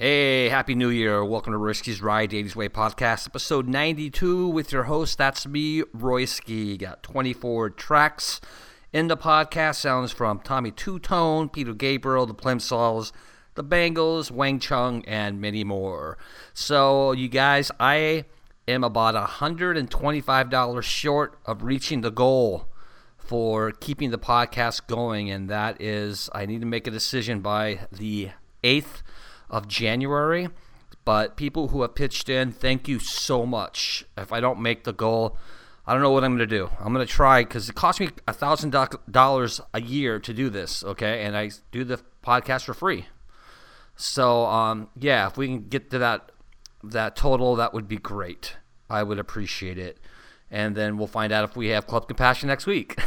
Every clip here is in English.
Hey, Happy New Year. Welcome to Royski's Ride 80s Way podcast, episode 92 with your host. That's me, Royski. Got 24 tracks in the podcast. Sounds from Tommy Tutone, Peter Gabriel, the Plimsouls, the Bangles, Wang Chung, and many more. So, you guys, I am about $125 short of reaching the goal for keeping the podcast going, and that is I need to make a decision by the 8th of January. But people who have pitched in, thank you so much. If I don't make the goal, I don't know what I'm going to do. I'm going to try because it costs me a thousand dollars a year to do this. Okay, and I do the podcast for free. So um, yeah, if we can get to that that total, that would be great. I would appreciate it. And then we'll find out if we have Club Compassion next week.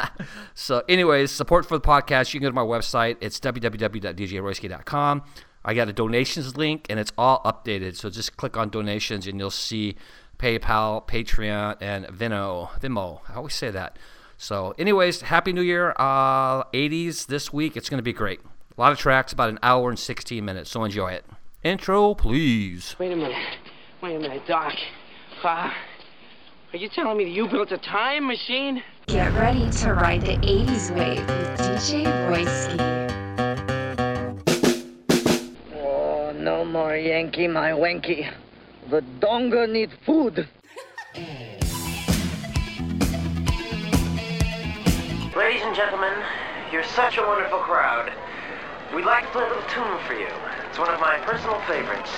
so, anyways, support for the podcast. You can go to my website. It's www.djroyski.com. I got a donations link and it's all updated. So just click on donations and you'll see PayPal, Patreon, and Venmo. Venmo. I always say that. So, anyways, Happy New Year. Uh, 80s this week. It's going to be great. A lot of tracks, about an hour and 16 minutes. So enjoy it. Intro, please. Wait a minute. Wait a minute, Doc. Uh, are you telling me that you built a time machine? Get ready to ride the 80s wave with DJ Royski. No more Yankee, my wanky. The donga need food. Ladies and gentlemen, you're such a wonderful crowd. We'd like to play a little tune for you. It's one of my personal favorites.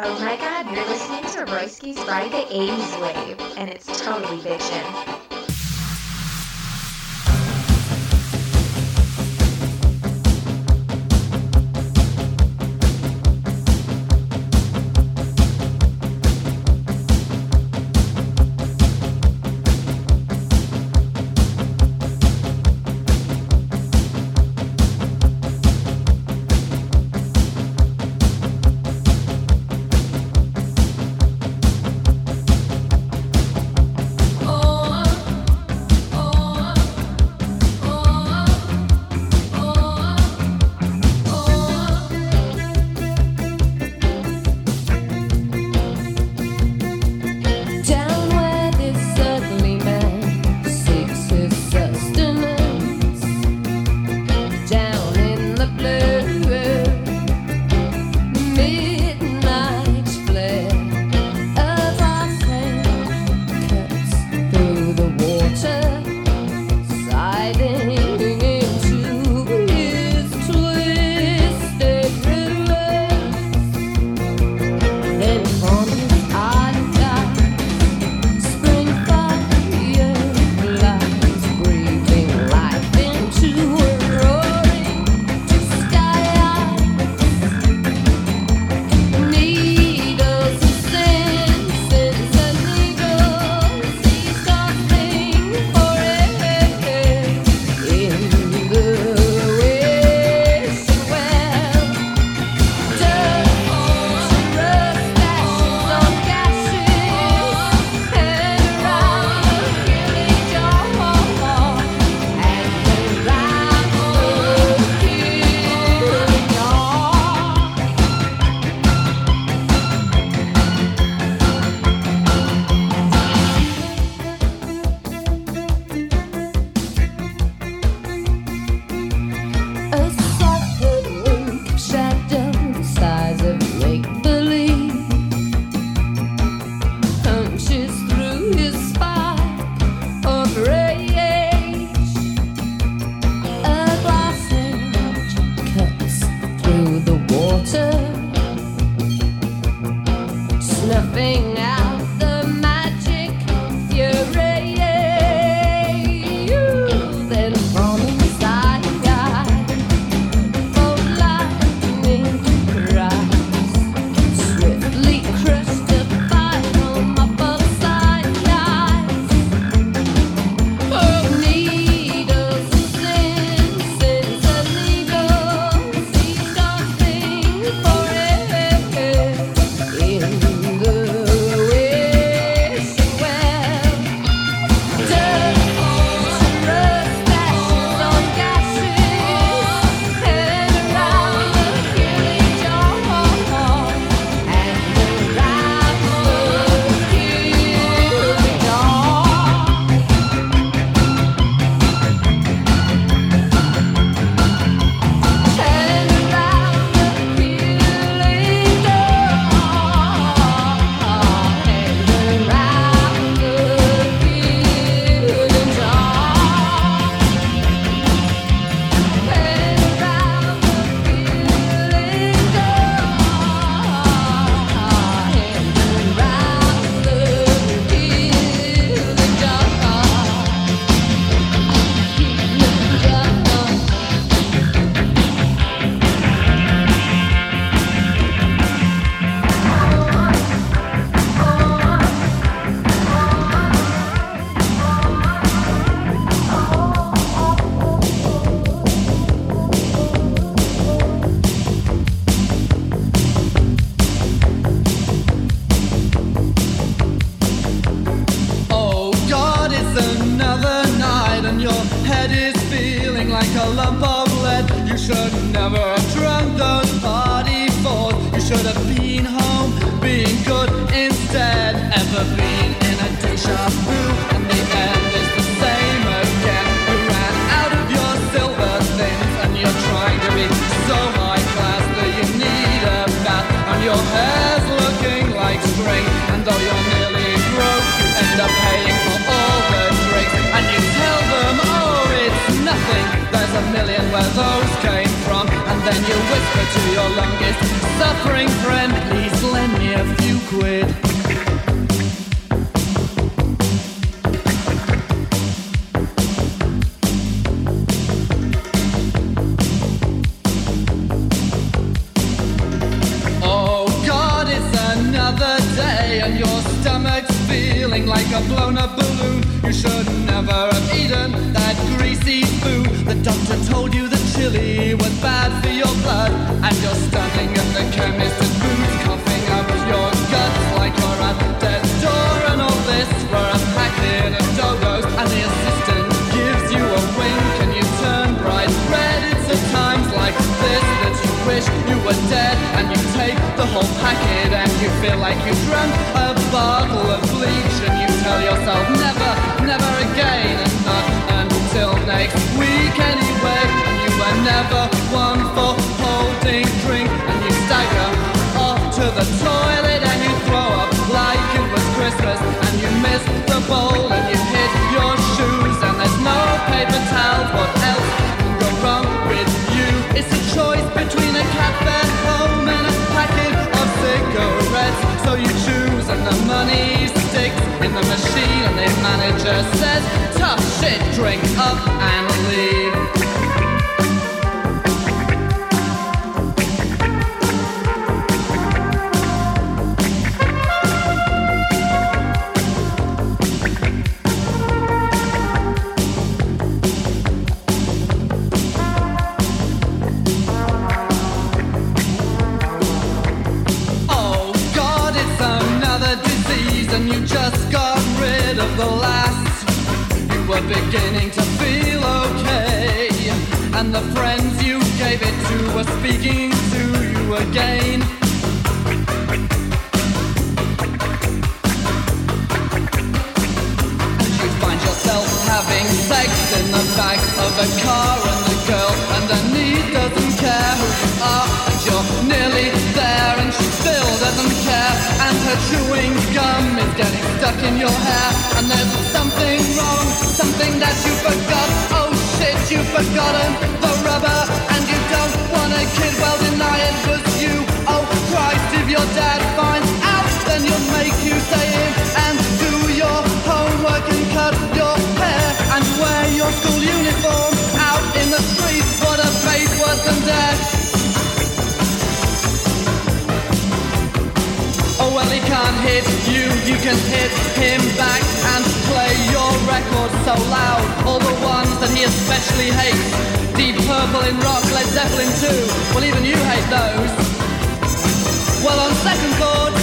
Oh my god, you're listening to Royski's Ride the 80s Wave, and it's totally bitchin'. Never one for holding drink, and all this we're unpacking and dosing, and the assistant gives you stagger off to the toilet, and you throw up like it was Christmas, and you miss the bowl, and you hit your shoes, and there's no paper towels. What else can go wrong with you? It's a choice between a cafe home and a packet of cigarettes. So you choose, and the money sticks in the machine, and the manager says, "Tough shit, drink up and leave." Speaking to you again. And you find yourself having sex in the back of a car, and the girl underneath doesn't care who you are, and you're nearly there, and she still doesn't care, and her chewing gum is getting stuck in your hair, and there's something wrong, something that you forgot. Oh shit, you've forgotten the rubber, kid. Well, deny it was you. Oh Christ, if your dad finds out, then you'll make you stay in and do your homework and cut your hair and wear your school uniform out in the street. What a fate worse than death. Can't hit you, you can hit him back and play your record so loud. All the ones that he especially hates. Deep Purple in rock, Led Zeppelin too. Well, even you hate those. Well, on second thought,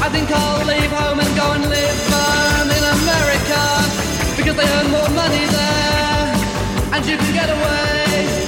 I think I'll leave home and go and live um, in America because they earn more money there, and you can get away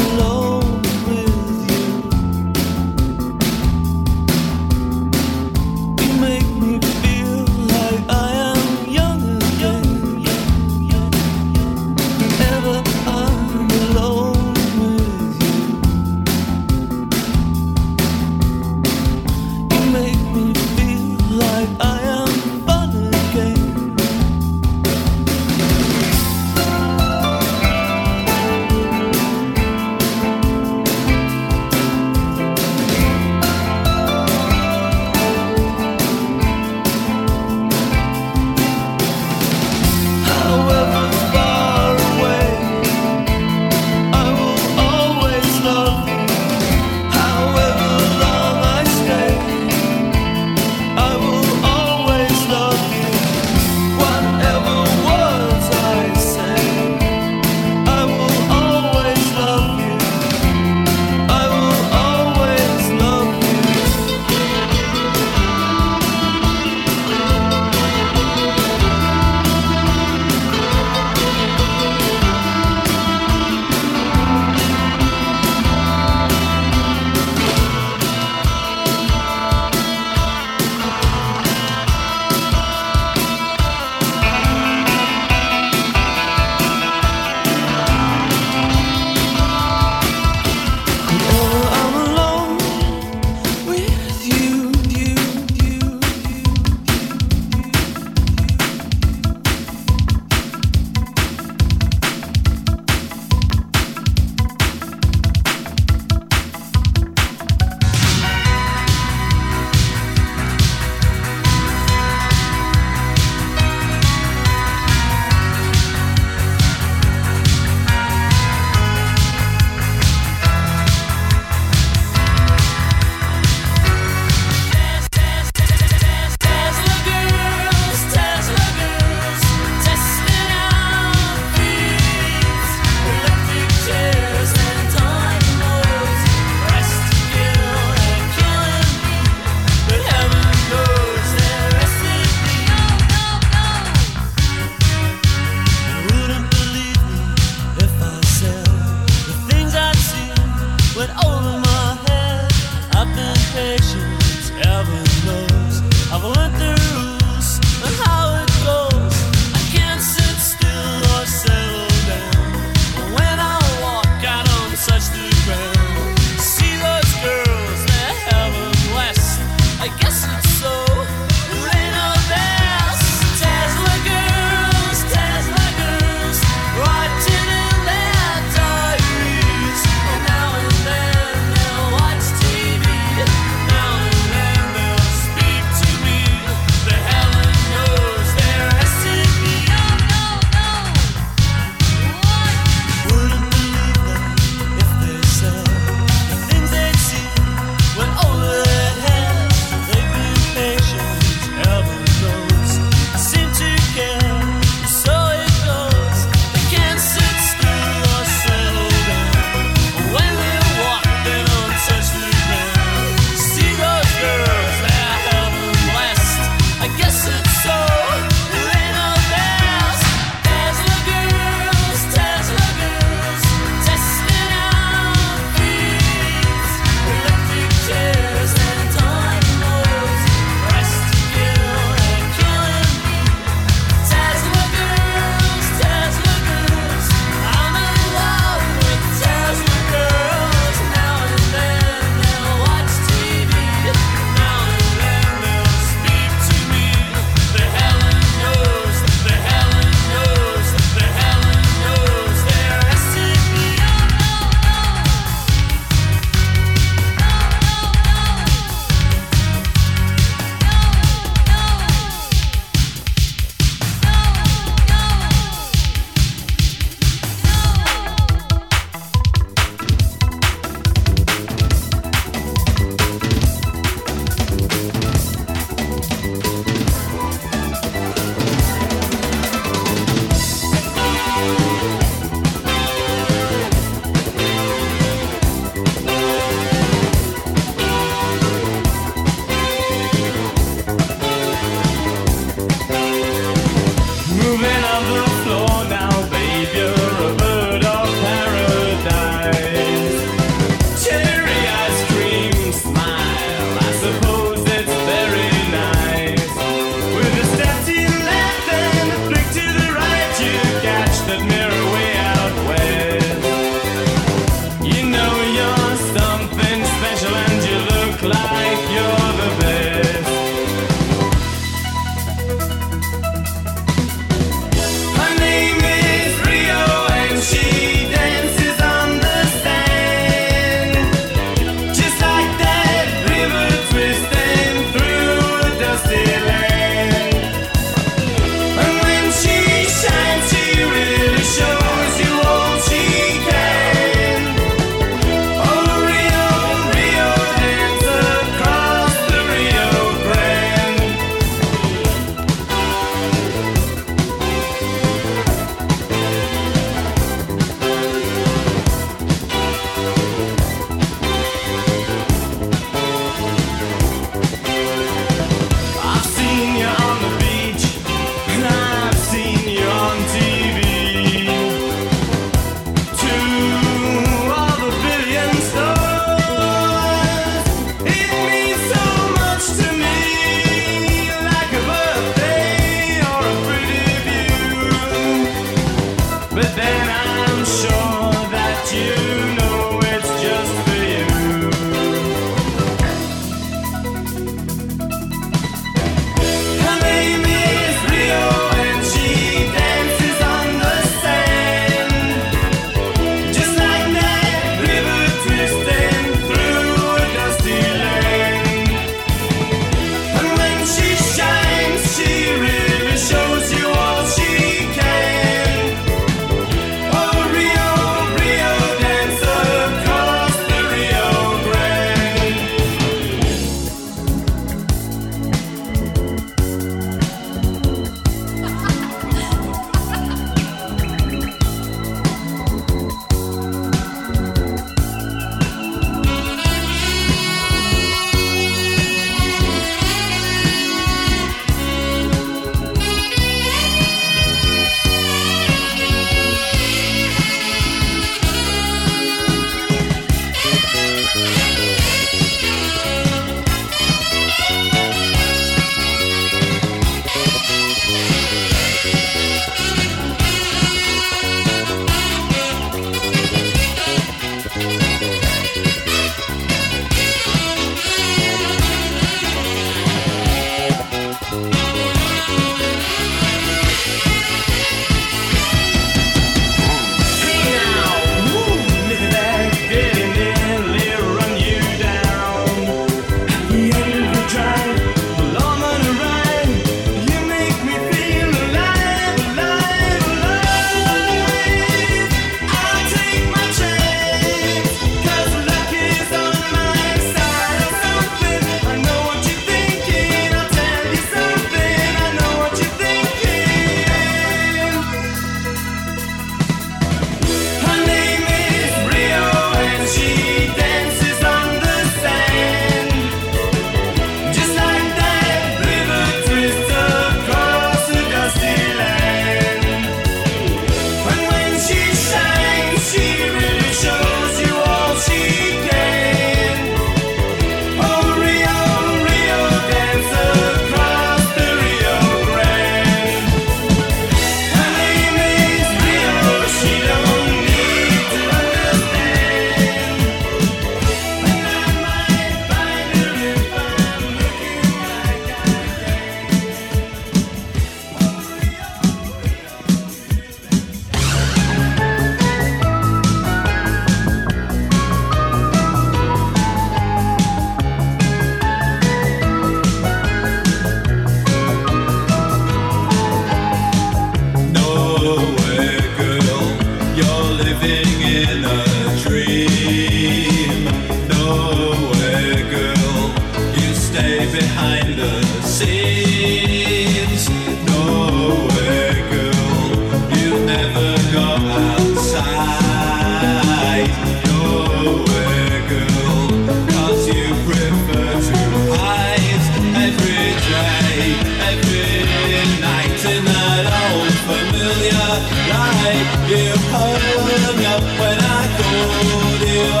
familiar light. You hung up when I called you.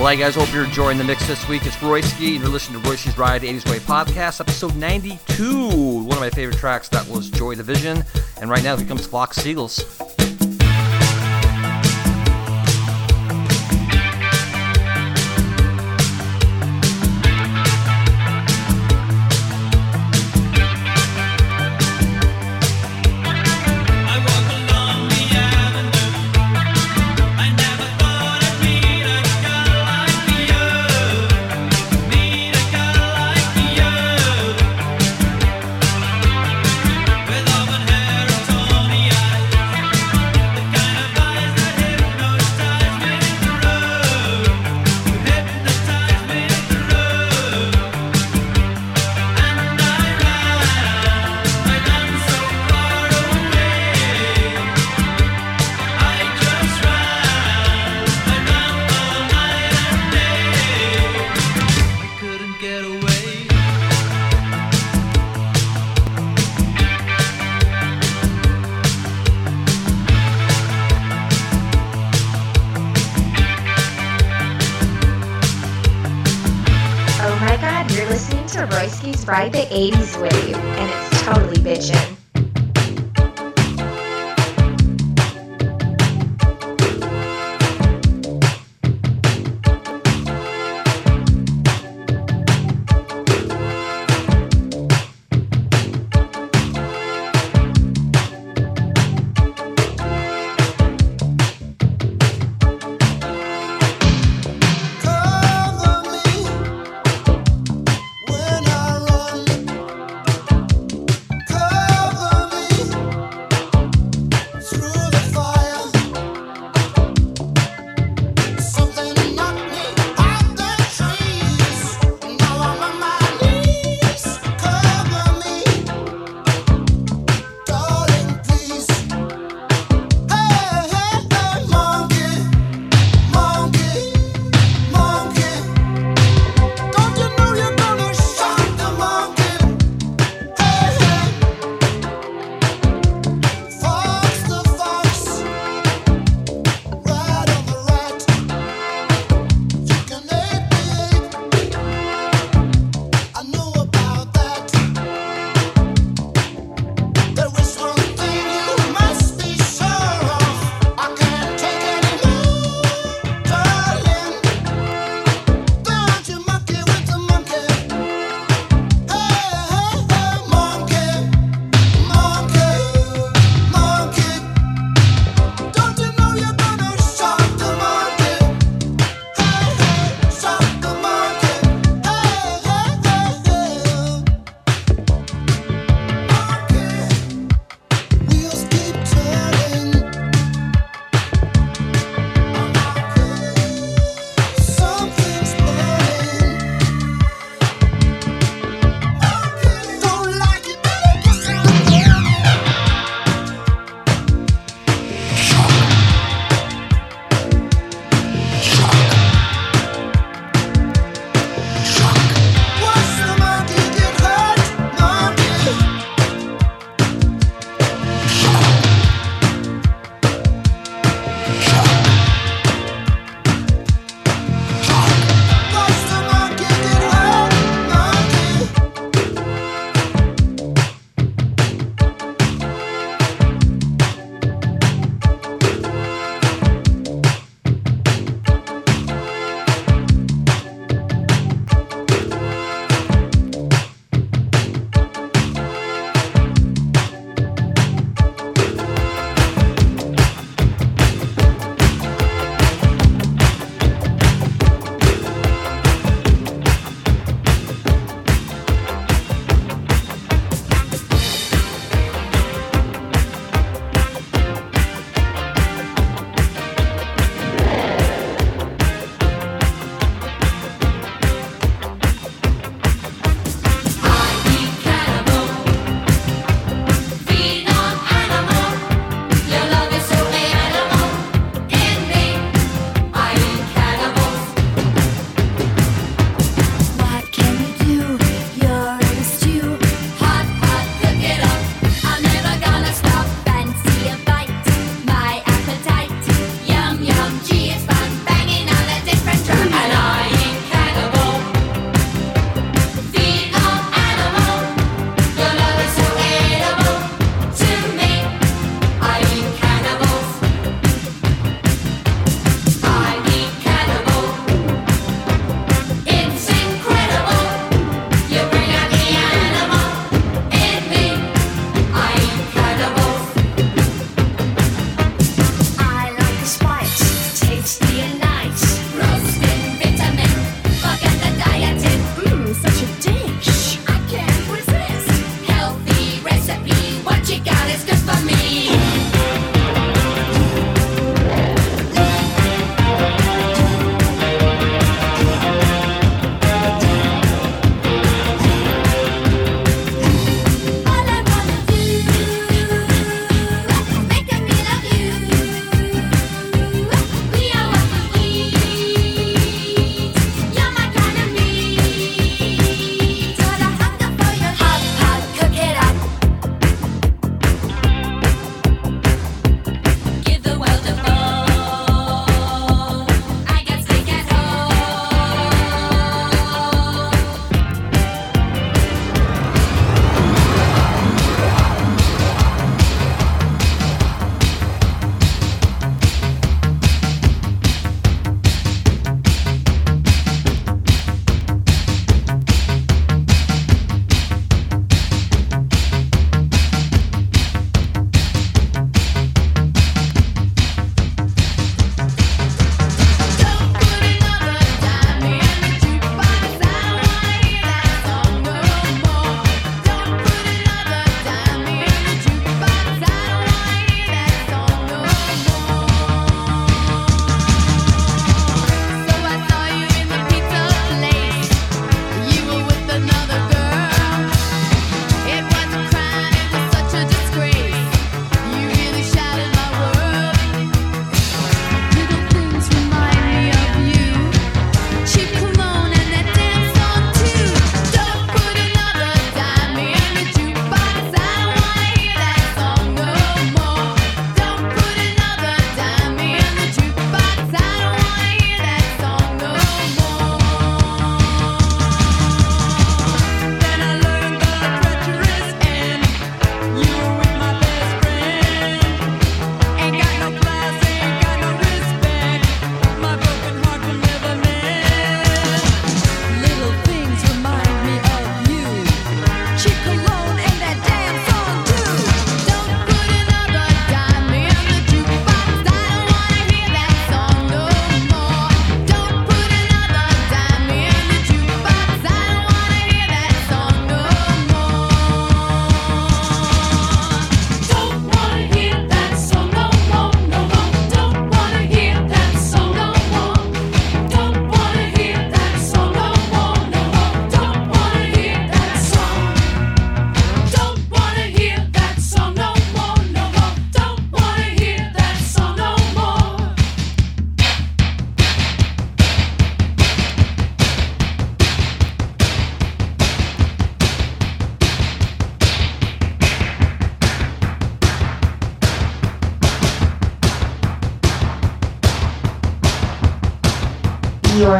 Alright, guys, hope you're enjoying the mix this week. It's Royski, and you're listening to Royski's Ride 80s Wave podcast, episode 92. One of my favorite tracks that was Joy Division. And right now, here comes Flock of Seagulls.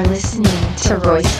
You're listening to Royski's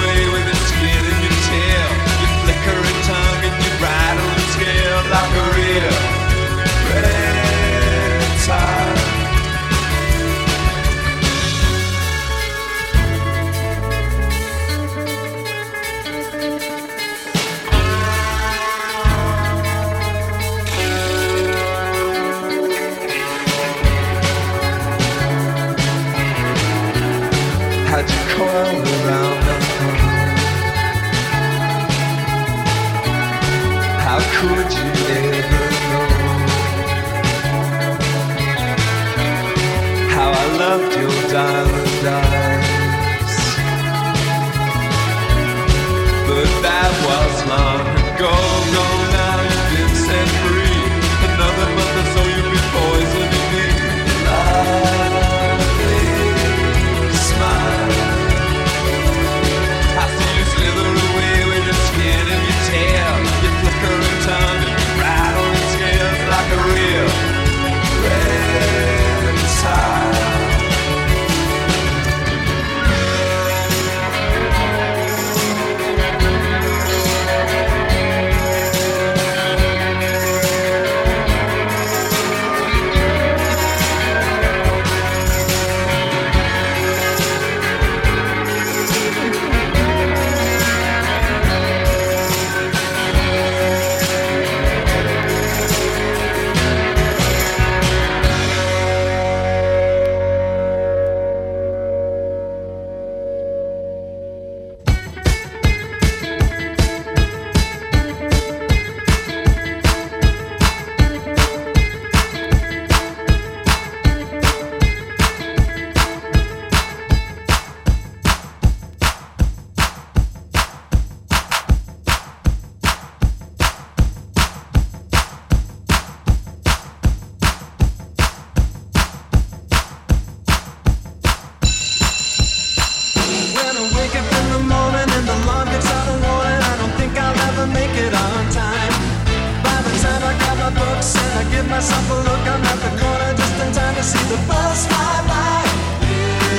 myself a look, I'm at the corner just in time to see the bus fly by.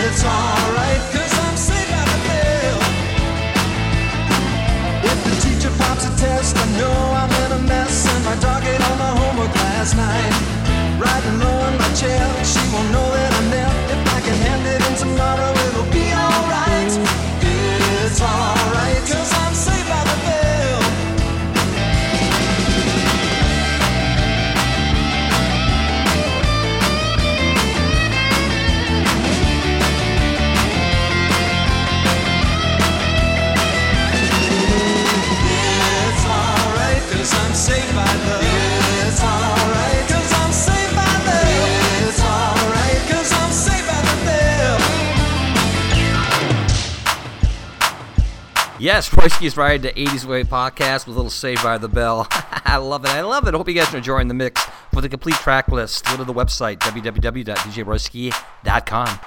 It's alright, cause I'm safe out of bail. If the teacher pops a test, I know I'm in a mess, and my dog ate all my homework last night. Riding low in my chair, she won't know that I'm there. If I can hand it in tomorrow, it'll be alright. It's alright, Yes, Royski's Ride to 80s Wave podcast with a little Saved by the Bell. I love it. I love it. I hope you guys are enjoying the mix. For the complete track list, go to the website, www.djroyski.com.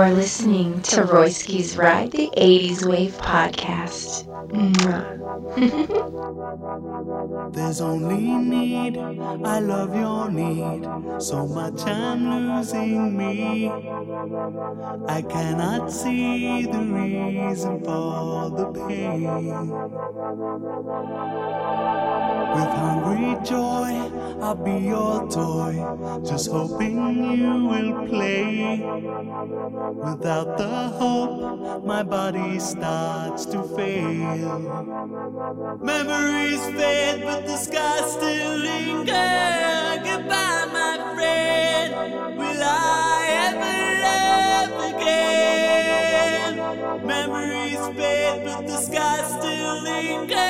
You're listening to Royski's Ride the 80s Wave podcast. There's only need, I love your need. So much I'm losing me. I cannot see the reason for the pain. With hungry joy, I'll be your toy. Just hoping you will play. Without the hope, my body starts to fail. Memories fade, but the sky still linger. Goodbye, my friend. Will I ever love again? Memories fade, but the sky still I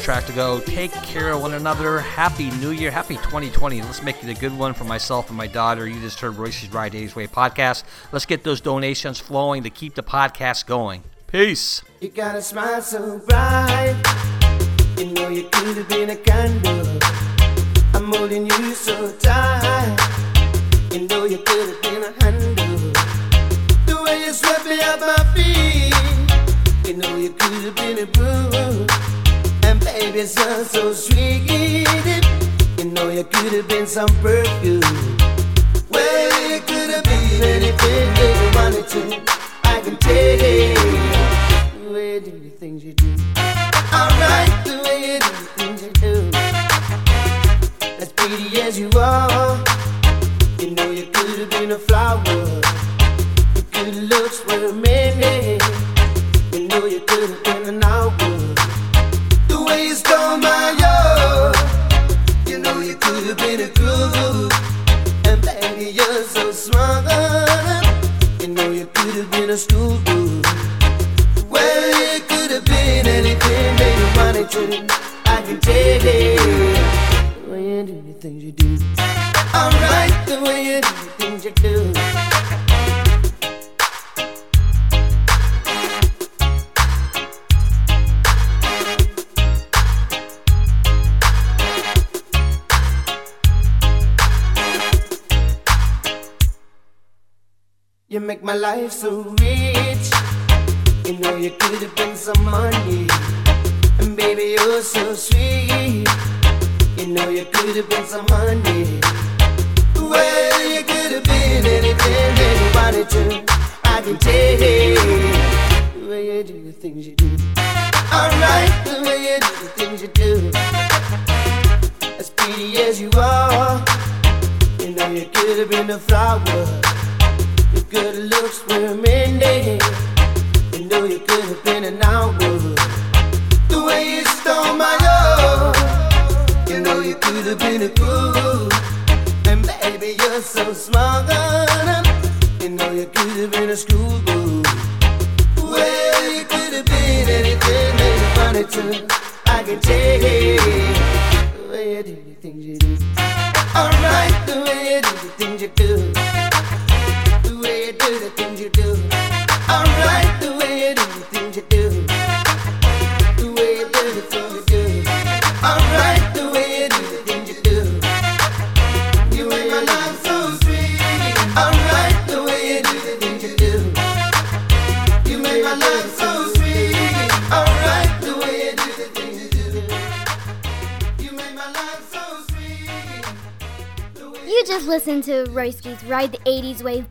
track to go. Take care of one another. Happy New Year. Happy 2020. Let's make it a good one for myself and my daughter. You just heard Royce's 80s Wave podcast. Let's get those donations flowing to keep the podcast going. Peace. You got a smile so bright. You know you could have been a candle. I'm holding you so tight. You know you could have been a handle. The way you swept me off my feet. You know you could have been a broom baby, sound so sweet. You know you could have been some perfume. Well, it could have been anything that you wanted to. I can take it. The way you do the things you do. Alright, the way you do the things you do. As pretty as you are, you know you could have been a flower. was too good. Well, it could have been anything that you wanted to. I can take it. The way you do the things you do. Alright, the way you do the things you do. You make my life so so sweet. You know you could have been some honey. Wave